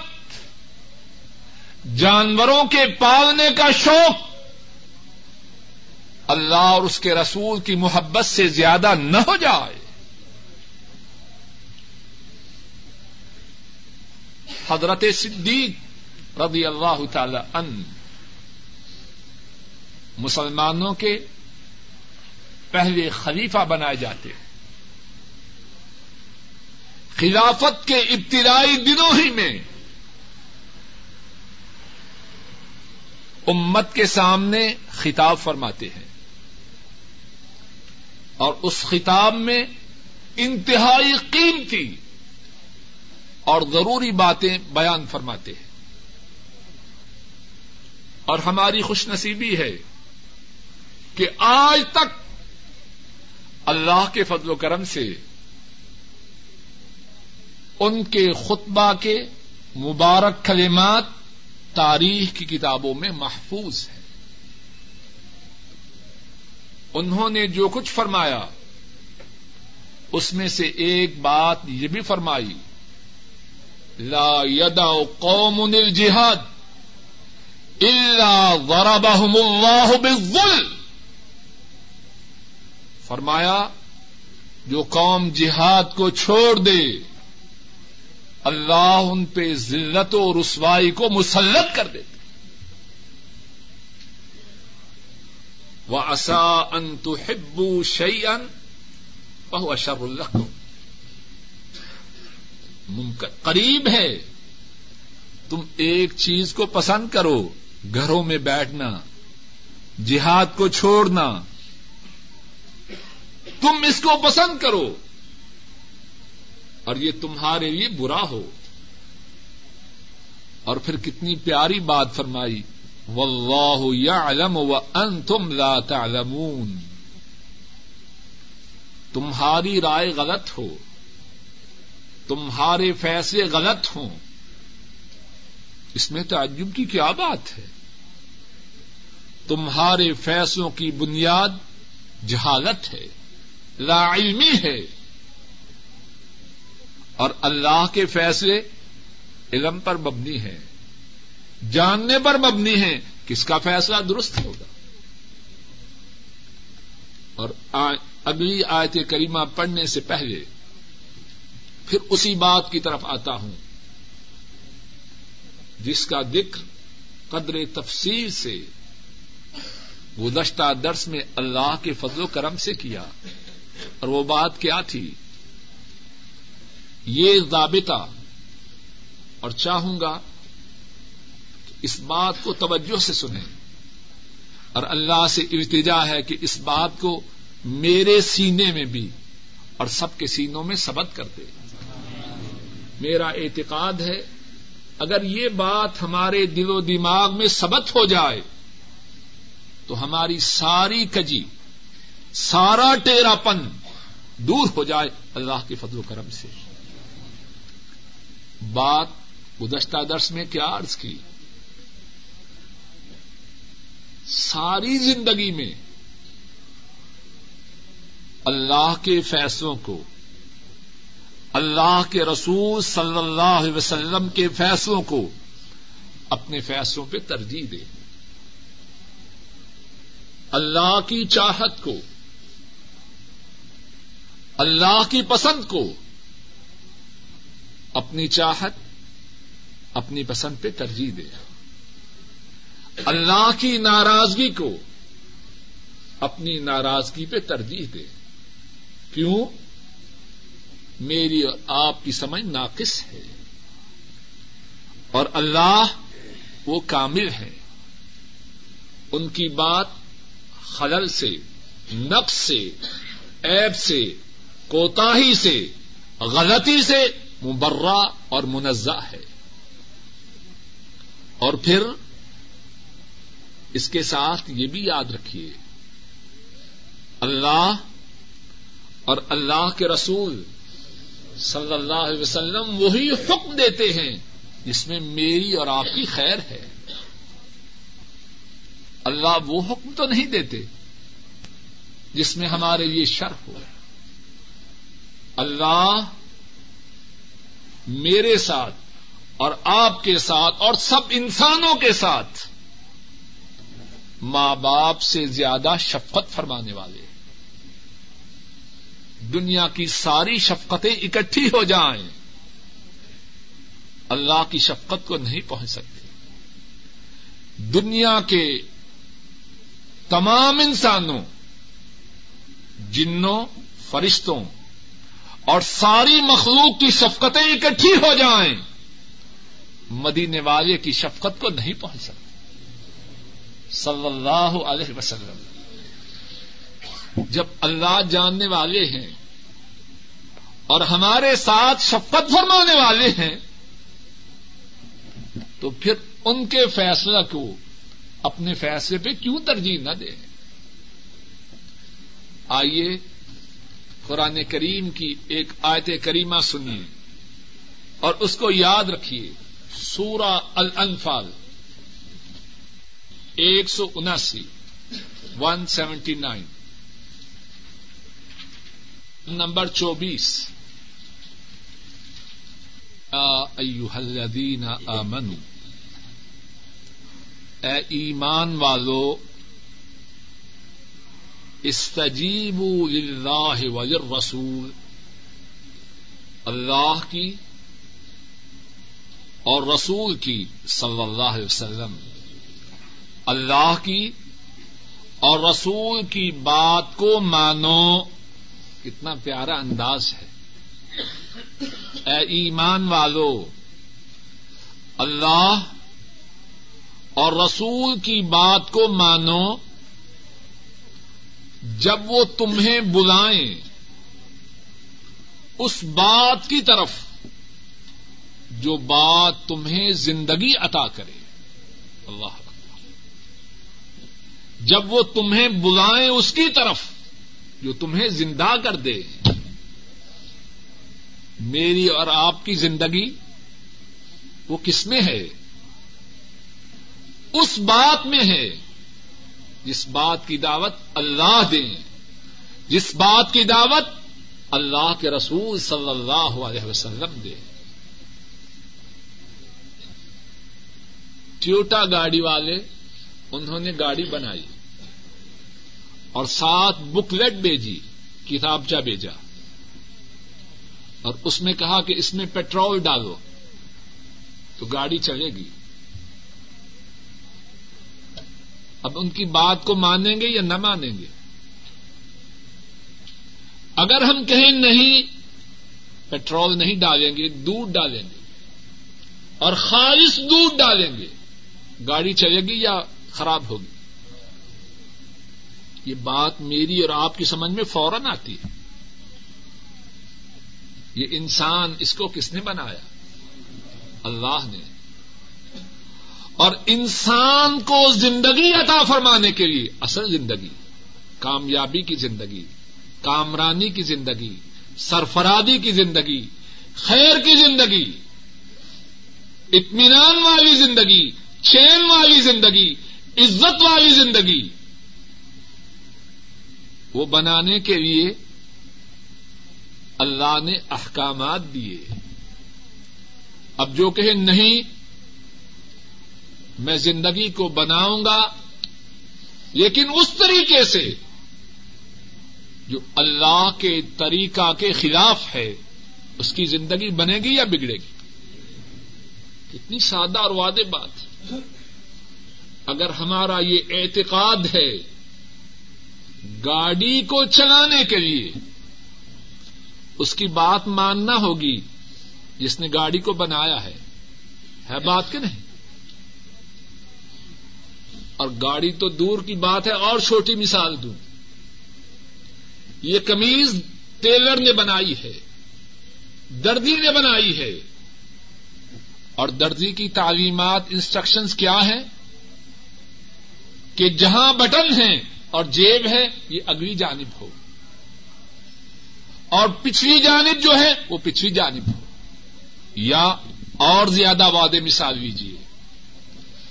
جانوروں کے پالنے کا شوق اللہ اور اس کے رسول کی محبت سے زیادہ نہ ہو جائے۔ حضرت صدیق رضی اللہ تعالی ان مسلمانوں کے پہلے خلیفہ بنائے جاتے خلافت کے ابتدائی دنوں ہی میں امت کے سامنے خطاب فرماتے ہیں۔ اور اس خطاب میں انتہائی قیمتی اور ضروری باتیں بیان فرماتے ہیں۔ اور ہماری خوش نصیبی ہے کہ آج تک اللہ کے فضل و کرم سے ان کے خطبہ کے مبارک کلمات تاریخ کی کتابوں میں محفوظ ہے انہوں نے جو کچھ فرمایا، اس میں سے ایک بات یہ بھی فرمائی، لا یدا قوم الجہاد الا ضربهم اللہ بالظلم۔ فرمایا، جو قوم جہاد کو چھوڑ دے، اللہ ان پہ ذلت و رسوائی کو مسلط کر دیتے۔ وہ اصا ان تو ہبو شعی ان بہو اشر اللہ قریب ہے. تم ایک چیز کو پسند کرو. گھروں میں بیٹھنا. جہاد کو چھوڑنا. تم اس کو پسند کرو. اور یہ تمہارے لیے برا ہو. اور پھر کتنی پیاری بات فرمائی. و ان تم لا تعلمون۔ تمہاری رائے غلط ہو، تمہارے فیصلے غلط ہوں۔ اس میں تعجب کی کیا بات ہے؟ تمہارے فیصلوں کی بنیاد جہالت ہے، لا علمی ہے۔ اور اللہ کے فیصلے علم پر مبنی ہیں۔ جاننے پر مبنی ہیں، کس کا فیصلہ درست ہوگا؟ اور اگلی آیت کریمہ پڑھنے سے پہلے پھر اسی بات کی طرف آتا ہوں، جس کا ذکر قدر تفصیل سے گزشتہ درس میں اللہ کے فضل و کرم سے کیا، اور وہ بات کیا تھی؟ یہ ضابطہ، اور چاہوں گا اس بات کو توجہ سے سنیں۔ اور اللہ سے التجا ہے کہ اس بات کو میرے سینے میں بھی اور سب کے سینوں میں سبت کر دے۔ میرا اعتقاد ہے، اگر یہ بات ہمارے دل و دماغ میں سبت ہو جائے، تو ہماری ساری کجی، سارا ٹیرا پن دور ہو جائے اللہ کے فضل و کرم سے۔ بات گزشتہ درس میں کیا عرض کی؟ ساری زندگی میں اللہ کے فیصلوں کو، اللہ کے رسول صلی اللہ علیہ وسلم کے فیصلوں کو اپنے فیصلوں پہ ترجیح دے۔ اللہ کی چاہت کو، اللہ کی پسند کو اپنی چاہت، اپنی پسند پہ ترجیح دے۔ اللہ کی ناراضگی کو اپنی ناراضگی پہ ترجیح دے۔ کیوں؟ میری اور آپ کی سمجھ ناقص ہے۔ اور اللہ وہ کامل ہے۔ ان کی بات خلل سے، نقص سے ایب سے کوتا سے، غلطی سے مبرہ اور منزہ ہے۔ اور پھر اس کے ساتھ یہ بھی یاد رکھیے، اللہ اور اللہ کے رسول صلی اللہ علیہ وسلم وہی حکم دیتے ہیں جس میں میری اور آپ کی خیر ہے۔ اللہ وہ حکم تو نہیں دیتے جس میں ہمارے لیے شر ہو۔ اللہ میرے ساتھ اور آپ کے ساتھ اور سب انسانوں کے ساتھ ماں باپ سے زیادہ شفقت فرمانے والے دنیا کی ساری شفقتیں اکٹھی ہو جائیں، اللہ کی شفقت کو نہیں پہنچ سکتی دنیا کے تمام انسانوں، جنوں، فرشتوں اور ساری مخلوق کی شفقتیں اکٹھی ہو جائیں، مدینے والے کی شفقت کو نہیں پہنچ سکتی صلی اللہ علیہ وسلم۔ جب اللہ جاننے والے ہیں اور ہمارے ساتھ شفقت فرمانے والے ہیں، تو پھر ان کے فیصلہ کو اپنے فیصلے پہ کیوں ترجیح نہ دیں؟ آئیے قرآن کریم کی ایک آیت کریمہ سنیے اور اس کو یاد رکھیے۔ سورہ الانفال۔ ایک سو اناسی ون سیونٹی نائن نمبر چوبیس۔ الذین اے ایمان والو استجیبوا للہ وللرسول، اللہ کی اور رسول کی، صلی اللہ علیہ وسلم۔ اللہ کی اور رسول کی بات کو مانو، کتنا پیارا انداز ہے۔ اے ایمان والو، اللہ اور رسول کی بات کو مانو، جب وہ تمہیں بلائیں، اس بات کی طرف، جو بات تمہیں زندگی عطا کرے۔ اللہ جب وہ تمہیں بلائیں اس کی طرف، جو تمہیں زندہ کر دے۔ میری اور آپ کی زندگی وہ کس میں ہے؟ اس بات میں ہے۔ جس بات کی دعوت اللہ دیں۔ جس بات کی دعوت اللہ کے رسول صلی اللہ علیہ وسلم دے۔ ٹیوٹا گاڑی والے، انہوں نے گاڑی بنائی۔ اور ساتھ بکلیٹ بھیجی کتابچہ بھیجا۔ اور اس میں کہا کہ اس میں پیٹرول ڈالو، تو گاڑی چلے گی۔ اب ان کی بات کو مانیں گے یا نہ مانیں گے؟ اگر ہم کہیں نہیں، پیٹرول نہیں ڈالیں گے، دودھ ڈالیں گے۔ اور خالص دودھ ڈالیں گے، گاڑی چلے گی یا خراب ہوگی؟ یہ بات میری اور آپ کی سمجھ میں فوراً آتی ہے۔ یہ انسان اس کو کس نے بنایا؟ اللہ نے۔ اور انسان کو زندگی عطا فرمانے کے لیے اصل زندگی، کامیابی کی زندگی، کامرانی کی زندگی سرفرادی کی زندگی، خیر کی زندگی، اطمینان والی زندگی، چین والی زندگی، عزت والی زندگی۔ وہ بنانے کے لیے اللہ نے احکامات دیے۔ اب جو کہ نہیں، میں زندگی کو بناؤں گا، لیکن اس طریقے سے جو اللہ کے طریقہ کے خلاف ہے، اس کی زندگی بنے گی یا بگڑے گی؟ کتنی سادہ اور وعدے بات۔ اگر ہمارا یہ اعتقاد ہے گاڑی کو چلانے کے لیے اس کی بات ماننا ہوگی جس نے گاڑی کو بنایا ہے ہے بات کہ نہیں اور گاڑی تو دور کی بات ہے اور چھوٹی مثال دوں یہ کمیز ٹیلر نے بنائی ہے دردی نے بنائی ہے اور دردی کی تعلیمات انسٹرکشنز کیا ہے کہ جہاں بٹن ہیں اور جیب ہے، یہ اگلی جانب ہو۔ اور پچھلی جانب جو ہے، وہ پچھلی جانب ہو۔ یا اور زیادہ وعدے مثال لیجیے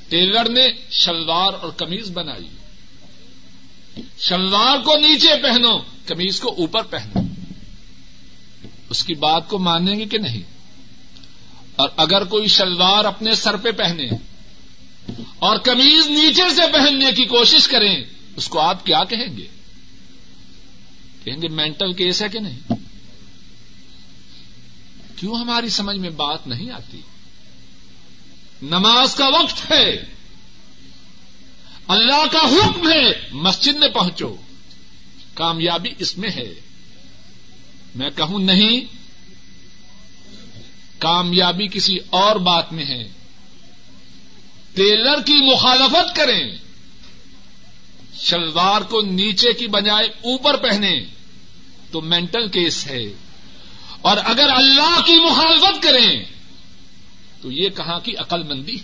ٹیلر نے شلوار اور کمیز بنائی۔ شلوار کو نیچے پہنو کمیز کو اوپر پہنو۔ اس کی بات کو مانیں گے کہ نہیں؟ اور اگر کوئی شلوار اپنے سر پہ پہنے اور کمیز نیچے سے پہننے کی کوشش کریں اس کو آپ کیا کہیں گے؟ کہیں گے مینٹل کیس ہے کہ نہیں؟ کیوں ہماری سمجھ میں بات نہیں آتی؟ نماز کا وقت ہے۔ اللہ کا حکم ہے، مسجد میں پہنچو۔ کامیابی اس میں ہے۔ میں کہوں نہیں، کامیابی کسی اور بات میں ہے۔ ٹیلر کی مخالفت کریں۔ شلوار کو نیچے کی بجائے اوپر پہنے تو مینٹل کیس ہے۔ اور اگر اللہ کی مخالفت کریں تو یہ کہاں کی عقل مندی؟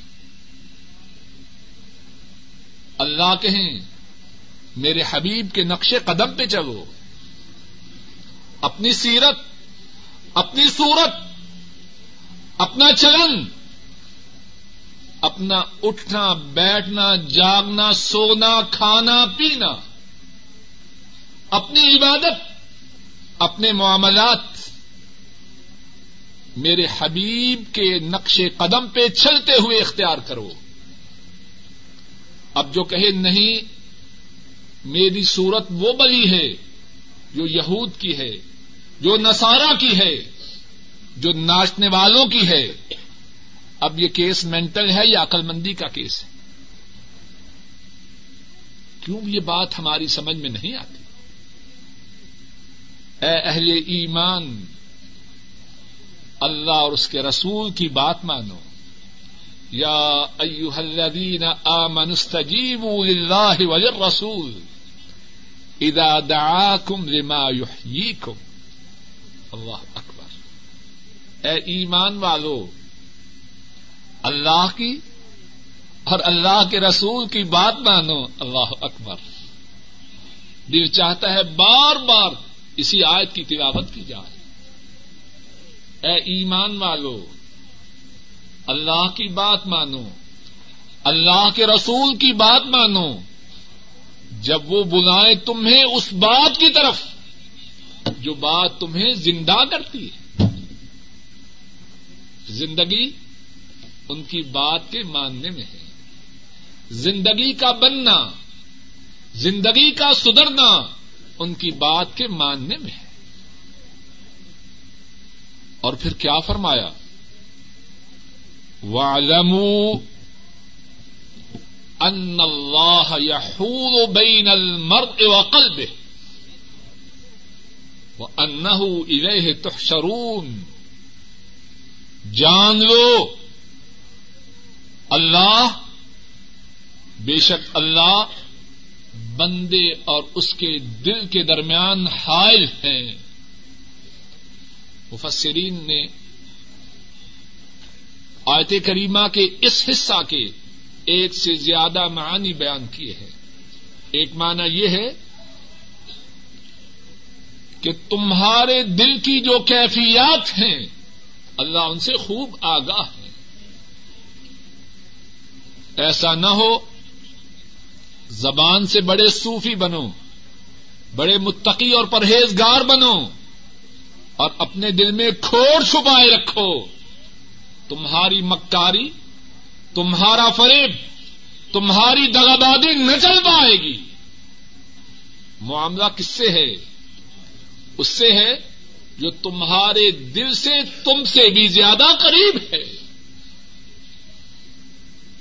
اللہ کہیں، میرے حبیب کے نقش قدم پہ چلو۔ اپنی سیرت، اپنی صورت، اپنا چلن اپنا اٹھنا، بیٹھنا، جاگنا، سونا، کھانا، پینا۔ اپنی عبادت، اپنے معاملات۔ میرے حبیب کے نقش قدم پہ چلتے ہوئے اختیار کرو۔ اب جو کہے نہیں، میری صورت وہ بلی ہے جو یہود کی ہے، جو نسارا کی ہے، جو ناچنے والوں کی ہے۔ اب یہ کیس مینٹل ہے یا عقل مندی کا کیس ہے؟ کیوں یہ بات ہماری سمجھ میں نہیں آتی؟ اے اہل ایمان، اللہ اور اس کے رسول کی بات مانو۔ یا ایوہ الذین آمنوا استجیبوا للہ وللرسول اذا دعاکم لما یحییکم۔ اللہ اکبر۔ اے ایمان والو اللہ کی اور اللہ کے رسول کی بات مانو، اللہ اکبر۔ دل چاہتا ہے بار بار اسی آیت کی تلاوت کی جائے۔ اے ایمان والو، اللہ کی بات مانو، اللہ کے رسول کی بات مانو۔ جب وہ بلائیں تمہیں اس بات کی طرف، جو بات تمہیں زندہ کرتی ہے۔ زندگی ان کی بات کے ماننے میں ہے۔ زندگی کا بننا، زندگی کا سدھرنا ان کی بات کے ماننے میں ہے۔ اور پھر کیا فرمایا؟ وَاعْلَمُوا ان اللہ يحول بین المرء وقلبه وانه الیہ تحشرون۔ جان لو اللہ، بے شک اللہ بندے اور اس کے دل کے درمیان حائل ہیں۔ مفسرین نے آیت کریمہ کے اس حصہ کے ایک سے زیادہ معنی بیان کیے ہیں۔ ایک معنی یہ ہے کہ تمہارے دل کی جو کیفیات ہیں، اللہ ان سے خوب آگاہ ہے ایسا نہ ہو، زبان سے بڑے صوفی بنو، بڑے متقی اور پرہیزگار بنو، اور اپنے دل میں کھوڑ چھپائے رکھو۔ تمہاری مکاری، تمہارا فریب، تمہاری دغابادی نہ چل پائے گی۔ معاملہ کس سے ہے؟ اس سے ہے جو تمہارے دل سے تم سے بھی زیادہ قریب ہے۔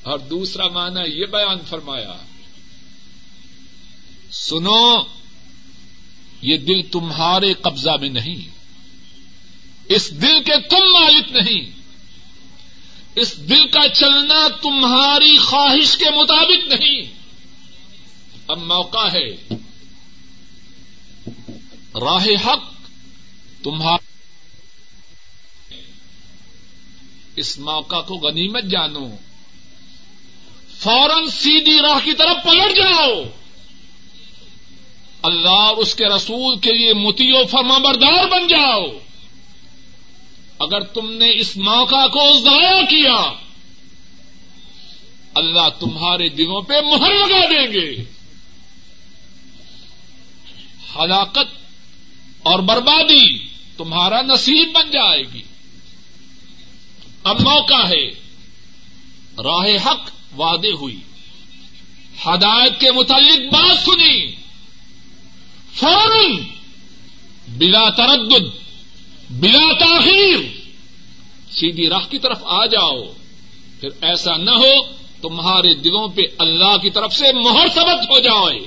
اور دوسرا معنی یہ بیان فرمایا، سنو، یہ دل تمہارے قبضہ میں نہیں، اس دل کے تم مالک نہیں، اس دل کا چلنا تمہاری خواہش کے مطابق نہیں۔ اب موقع ہے، راہ حق تمہارا اس موقع کو غنیمت جانو۔ فوراً سیدھی راہ کی طرف پلٹ جاؤ۔ اللہ اس کے رسول کے لیے متی و فرما بردار بن جاؤ۔ اگر تم نے اس موقع کو ضائع کیا، اللہ تمہارے دلوں پہ مہر لگا دیں گے۔ ہلاکت اور بربادی تمہارا نصیب بن جائے گی۔ اب موقع ہے۔ راہ حق وعدے ہوئی۔ ہدایت کے متعلق بات سنی۔ فوراً بلا تردد، بلا تاخیر سیدھی راہ کی طرف آ جاؤ۔ پھر ایسا نہ ہو تمہارے دلوں پہ اللہ کی طرف سے مہر سبق ہو جائے۔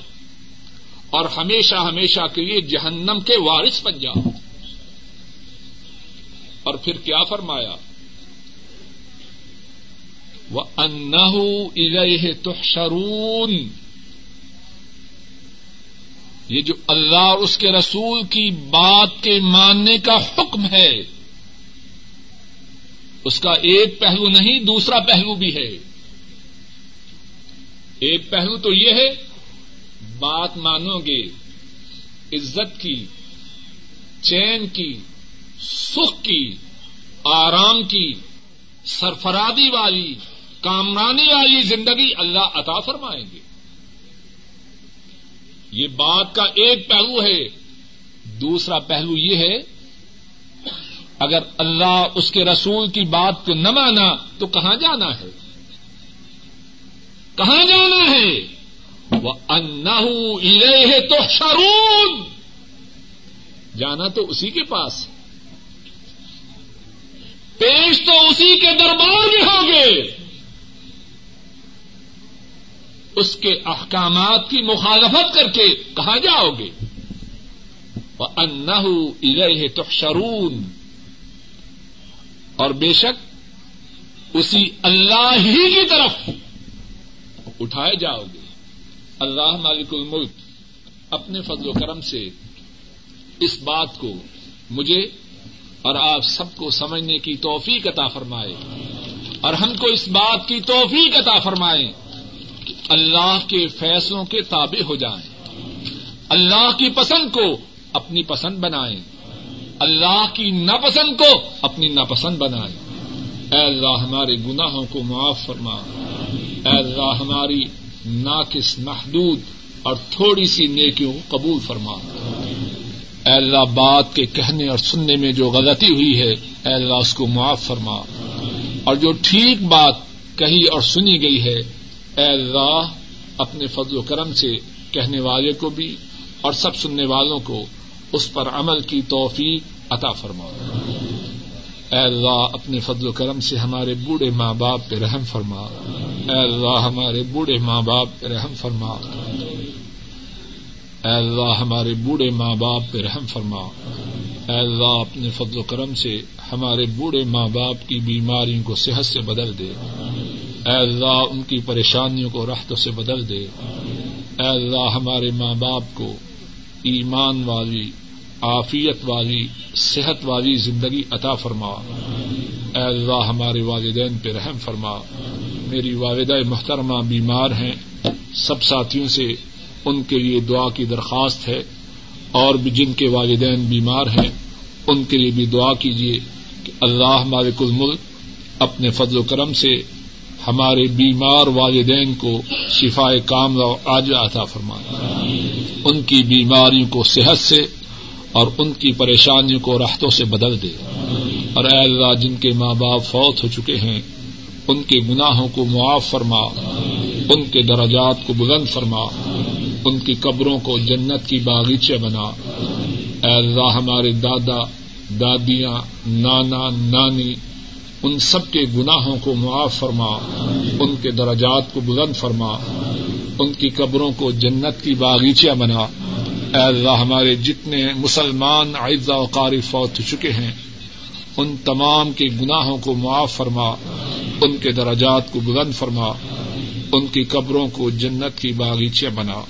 اور ہمیشہ ہمیشہ کے لیے جہنم کے وارث بن جاؤ۔ اور پھر کیا فرمایا؟ وہ انہ تحشرون۔ یہ جو اللہ اور اس کے رسول کی بات کے ماننے کا حکم ہے، اس کا ایک پہلو نہیں، دوسرا پہلو بھی ہے۔ ایک پہلو تو یہ ہے، بات مانو گے، عزت کی، چین کی، سکھ کی، آرام کی سرفرادی والی کامرانی والی زندگی اللہ عطا فرمائیں گے۔ یہ بات کا ایک پہلو ہے۔ دوسرا پہلو یہ ہے، اگر اللہ اس کے رسول کی بات کو نہ مانا تو کہاں جانا ہے؟ کہاں جانا ہے؟ وہ انہ تو شرون جانا تو اسی کے پاس۔ پیش تو اسی کے دربار میں ہوگے۔ اس کے احکامات کی مخالفت کر کے کہاں جاؤ گے؟ انہ الہ تحشرون۔ اور بے شک اسی اللہ ہی کی طرف اٹھائے جاؤ گے۔ اللہ مالک الملک اپنے فضل و کرم سے اس بات کو مجھے اور آپ سب کو سمجھنے کی توفیق عطا فرمائے۔ اور ہم کو اس بات کی توفیق عطا فرمائے۔ اللہ کے فیصلوں کے تابع ہو جائیں۔ اللہ کی پسند کو اپنی پسند بنائیں۔ اللہ کی ناپسند کو اپنی ناپسند بنائیں۔ اے اللہ ہمارے گناہوں کو معاف فرما۔ اے اللہ ہماری ناقص محدود اور تھوڑی سی نیکیوں کو قبول فرما۔ اے اللہ بات کے کہنے اور سننے میں جو غلطی ہوئی ہے، اے اللہ اس کو معاف فرما۔ اور جو ٹھیک بات کہی اور سنی گئی ہے اے اللہ، اپنے فضل و کرم سے کہنے والے کو بھی اور سب سننے والوں کو اس پر عمل کی توفیق عطا فرما اے اللہ، اپنے فضل و کرم سے ہمارے بوڑھے ماں باپ پہ رحم فرما۔ اے اللہ، ہمارے بوڑھے ماں باپ پہ رحم فرما۔ اے اللہ، ہمارے بوڑھے ماں باپ پہ رحم فرما۔ اے اللہ، اپنے فضل و کرم سے ہمارے بوڑھے ماں باپ کی بیماریوں کو صحت سے بدل دے۔ اے اللہ ان کی پریشانیوں کو رحتوں سے بدل دے۔ اے اللہ ہمارے ماں باپ کو ایمان والی، عافیت والی، صحت والی زندگی عطا فرما۔ اے اللہ ہمارے والدین پہ رحم فرما۔ میری والدہ محترمہ بیمار ہیں۔ سب ساتھیوں سے ان کے لیے دعا کی درخواست ہے۔ اور بھی جن کے والدین بیمار ہیں، ان کے لیے بھی دعا کیجیے کہ اللہ مالک الملک اپنے فضل و کرم سے ہمارے بیمار والدین کو شفا کام آج عطا فرما ان کی بیماریوں کو صحت سے اور ان کی پریشانیوں کو راحتوں سے بدل دے۔ اور اے اللہ، جن کے ماں باپ فوت ہو چکے ہیں، ان کے گناہوں کو معاف فرما۔ ان کے دراجات کو بلند فرما۔ ان کی قبروں کو جنت کی باغیچے بنا۔ اے اللہ، ہمارے دادا، دادیاں، نانا، نانی ان سب کے گناہوں کو معاف فرما، ان کے دراجات کو بلند فرما، ان کی قبروں کو جنت کی باغیچیاں بنا۔ اے اللہ، ہمارے جتنے مسلمان اعزا و قاری فوت ہو چکے ہیں، ان تمام کے گناہوں کو معاف فرما، ان کے دراجات کو بلند فرما، ان کی قبروں کو جنت کی باغیچیاں بنا۔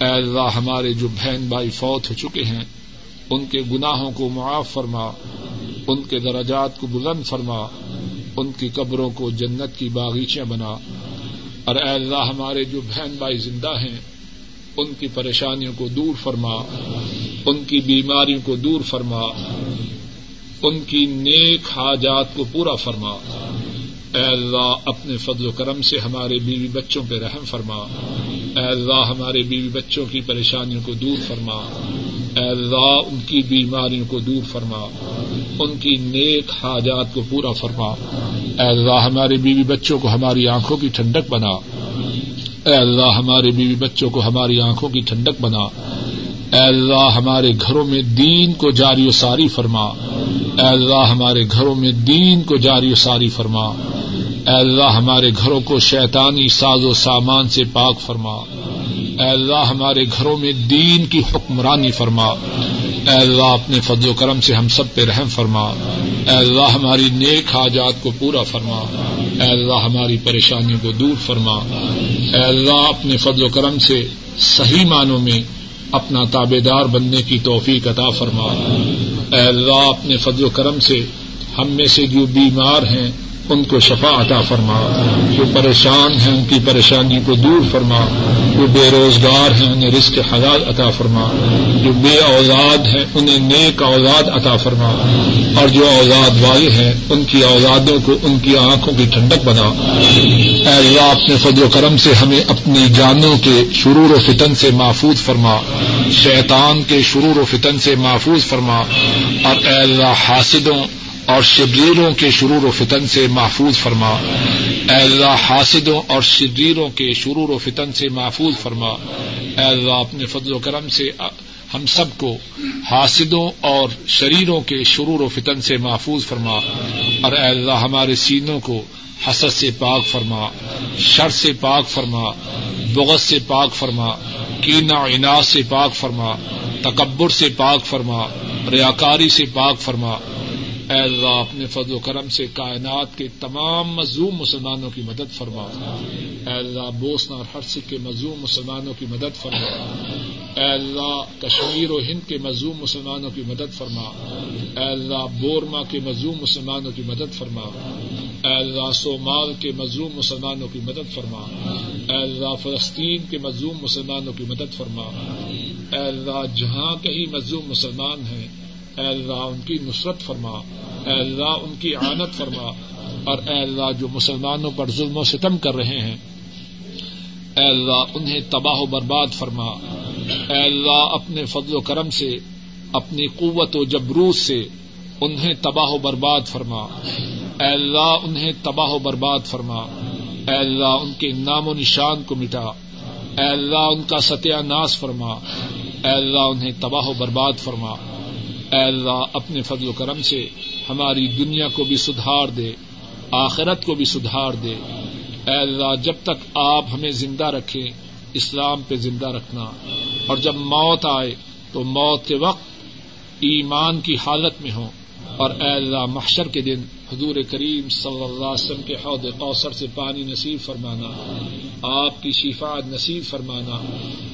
اے اللہ، ہمارے جو بہن بھائی فوت ہو چکے ہیں، ان کے گناہوں کو معاف فرما ان کے درجات کو بلند فرما، ان کی قبروں کو جنت کی باغیچیاں بنا۔ اور اے اللہ، ہمارے جو بہن بھائی زندہ ہیں، ان کی پریشانیوں کو دور فرما، ان کی بیماریوں کو دور فرما، ان کی نیک حاجات کو پورا فرما۔ اے اللہ، اپنے فضل و کرم سے ہمارے بیوی بچوں پہ رحم فرما۔ اے اللہ، ہمارے بیوی بچوں کی پریشانیوں کو دور فرما۔ اے اللہ، ان کی بیماریوں کو دور فرما، ان کی نیک حاجات کو پورا فرما۔ اے اللہ، ہمارے بیوی بچوں کو ہماری آنکھوں کی ٹھنڈک بنا۔ اے اللہ، ہمارے بیوی بچوں کو ہماری آنکھوں کی ٹھنڈک بنا۔ اے اللہ، ہمارے گھروں میں دین کو جاری و ساری فرما۔ اے اللہ، ہمارے گھروں میں دین کو جاری و ساری فرما۔ اے اللہ، ہمارے گھروں کو شیطانی ساز و سامان سے پاک فرما۔ اے اللہ ہمارے گھروں میں دین کی حکمرانی فرما۔ اے اللہ اپنے فضل و کرم سے ہم سب پہ رحم فرما۔ اے اللہ ہماری نیک حاجات کو پورا فرما۔ اے اللہ ہماری پریشانیوں کو دور فرما۔ اے اللہ اپنے فضل و کرم سے صحیح معنوں میں اپنا تابے دار بننے کی توفیق عطا فرما۔ اے اللہ اپنے فضل و کرم سے ہم میں سے جو بیمار ہیں ان کو شفا عطا فرما، جو پریشان ہیں ان کی پریشانی کو دور فرما، جو بے روزگار ہیں انہیں رزق حلال عطا فرما، جو بے اوزاد ہیں انہیں نیک اوزاد عطا فرما، اور جو اوزاد والے ہیں ان کی اوزادوں کو ان کی آنکھوں کی ٹھنڈک بنا۔ اے اللہ، اپنے فضل و کرم سے ہمیں اپنی جانوں کے شرور و فتن سے محفوظ فرما، شیطان کے شرور و فتن سے محفوظ فرما، اور اے اللہ، حاسدوں اور شریروں کے شرور و فتن سے محفوظ فرما۔ اے اللہ، حاسدوں اور شریروں کے شرور و فتن سے محفوظ فرما۔ اے اللہ، اپنے فضل و کرم سے ہم سب کو حاسدوں اور شریروں کے شرور و فتن سے محفوظ فرما۔ اور اے اللہ، ہمارے سینوں کو حسد سے پاک فرما، شر سے پاک فرما بغت سے پاک فرما کینا عناص سے پاک فرما، تکبر سے پاک فرما، ریاکاری سے پاک فرما۔ اے اللہ، اپنے فضل و کرم سے کائنات کے تمام مظلوم مسلمانوں کی مدد فرما۔ اے اللہ، بوسنا اور ہر سکھ کے مظلوم مسلمانوں کی مدد فرما۔ اے اللہ، کشمیر و ہند کے مظلوم مسلمانوں کی مدد فرما۔ اے اللہ، بورما کے مظلوم مسلمانوں کی مدد فرما۔ اے اللہ سومال کے مظلوم مسلمانوں کی مدد فرما۔ اے اللہ، فلسطین کے مظلوم مسلمانوں کی مدد فرما۔ اے اللہ، جہاں کہیں مظلوم مسلمان ہیں، اے اللہ، ان کی نصرت فرما۔ اے اللہ، ان کی آنت فرما اور اے اللہ جو مسلمانوں پر ظلم و ستم کر رہے ہیں، اے اللہ انہیں تباہ و برباد فرما۔ اے اللہ اپنے فضل و کرم سے، اپنی قوت و جبروت سے انہیں تباہ و برباد فرما۔ اے اللہ انہیں تباہ و برباد فرما۔ اے اللہ ان کے نام و نشان کو مٹا۔ اے اللہ ان کا ستیہ ناس فرما۔ اے اللہ انہیں تباہ و برباد فرما۔ اے اللہ اپنے فضل و کرم سے ہماری دنیا کو بھی سدھار دے، آخرت کو بھی سدھار دے۔ اے اللہ جب تک آپ ہمیں زندہ رکھیں، اسلام پہ زندہ رکھنا۔ اور جب موت آئے، تو موت کے وقت ایمان کی حالت میں ہوں۔ اور اے اللہ محشر کے دن حضور کریم صلی اللہ علیہ وسلم کے حوض کوثر سے پانی نصیب فرمانا، آپ کی شفاعت نصیب فرمانا،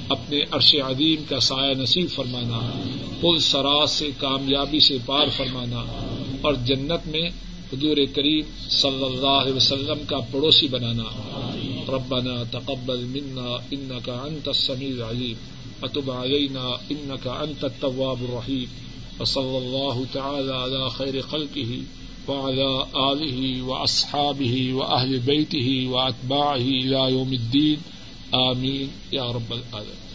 اپنے عرش عظیم کا سایہ نصیب فرمانا، پل سراز سے کامیابی سے پار فرمانا، اور جنت میں حضور کریم صلی اللہ علیہ وسلم کا پڑوسی بنانا۔ ربنا تقبل منا انك انت السميع العليم وتب علينا انك انت التواب الرحيم وصلى الله تعالى على خير خلقه وعلى آله وأصحابه وأهل بيته وأتباعه إلى يوم الدين. آمين. يا رب العالمين.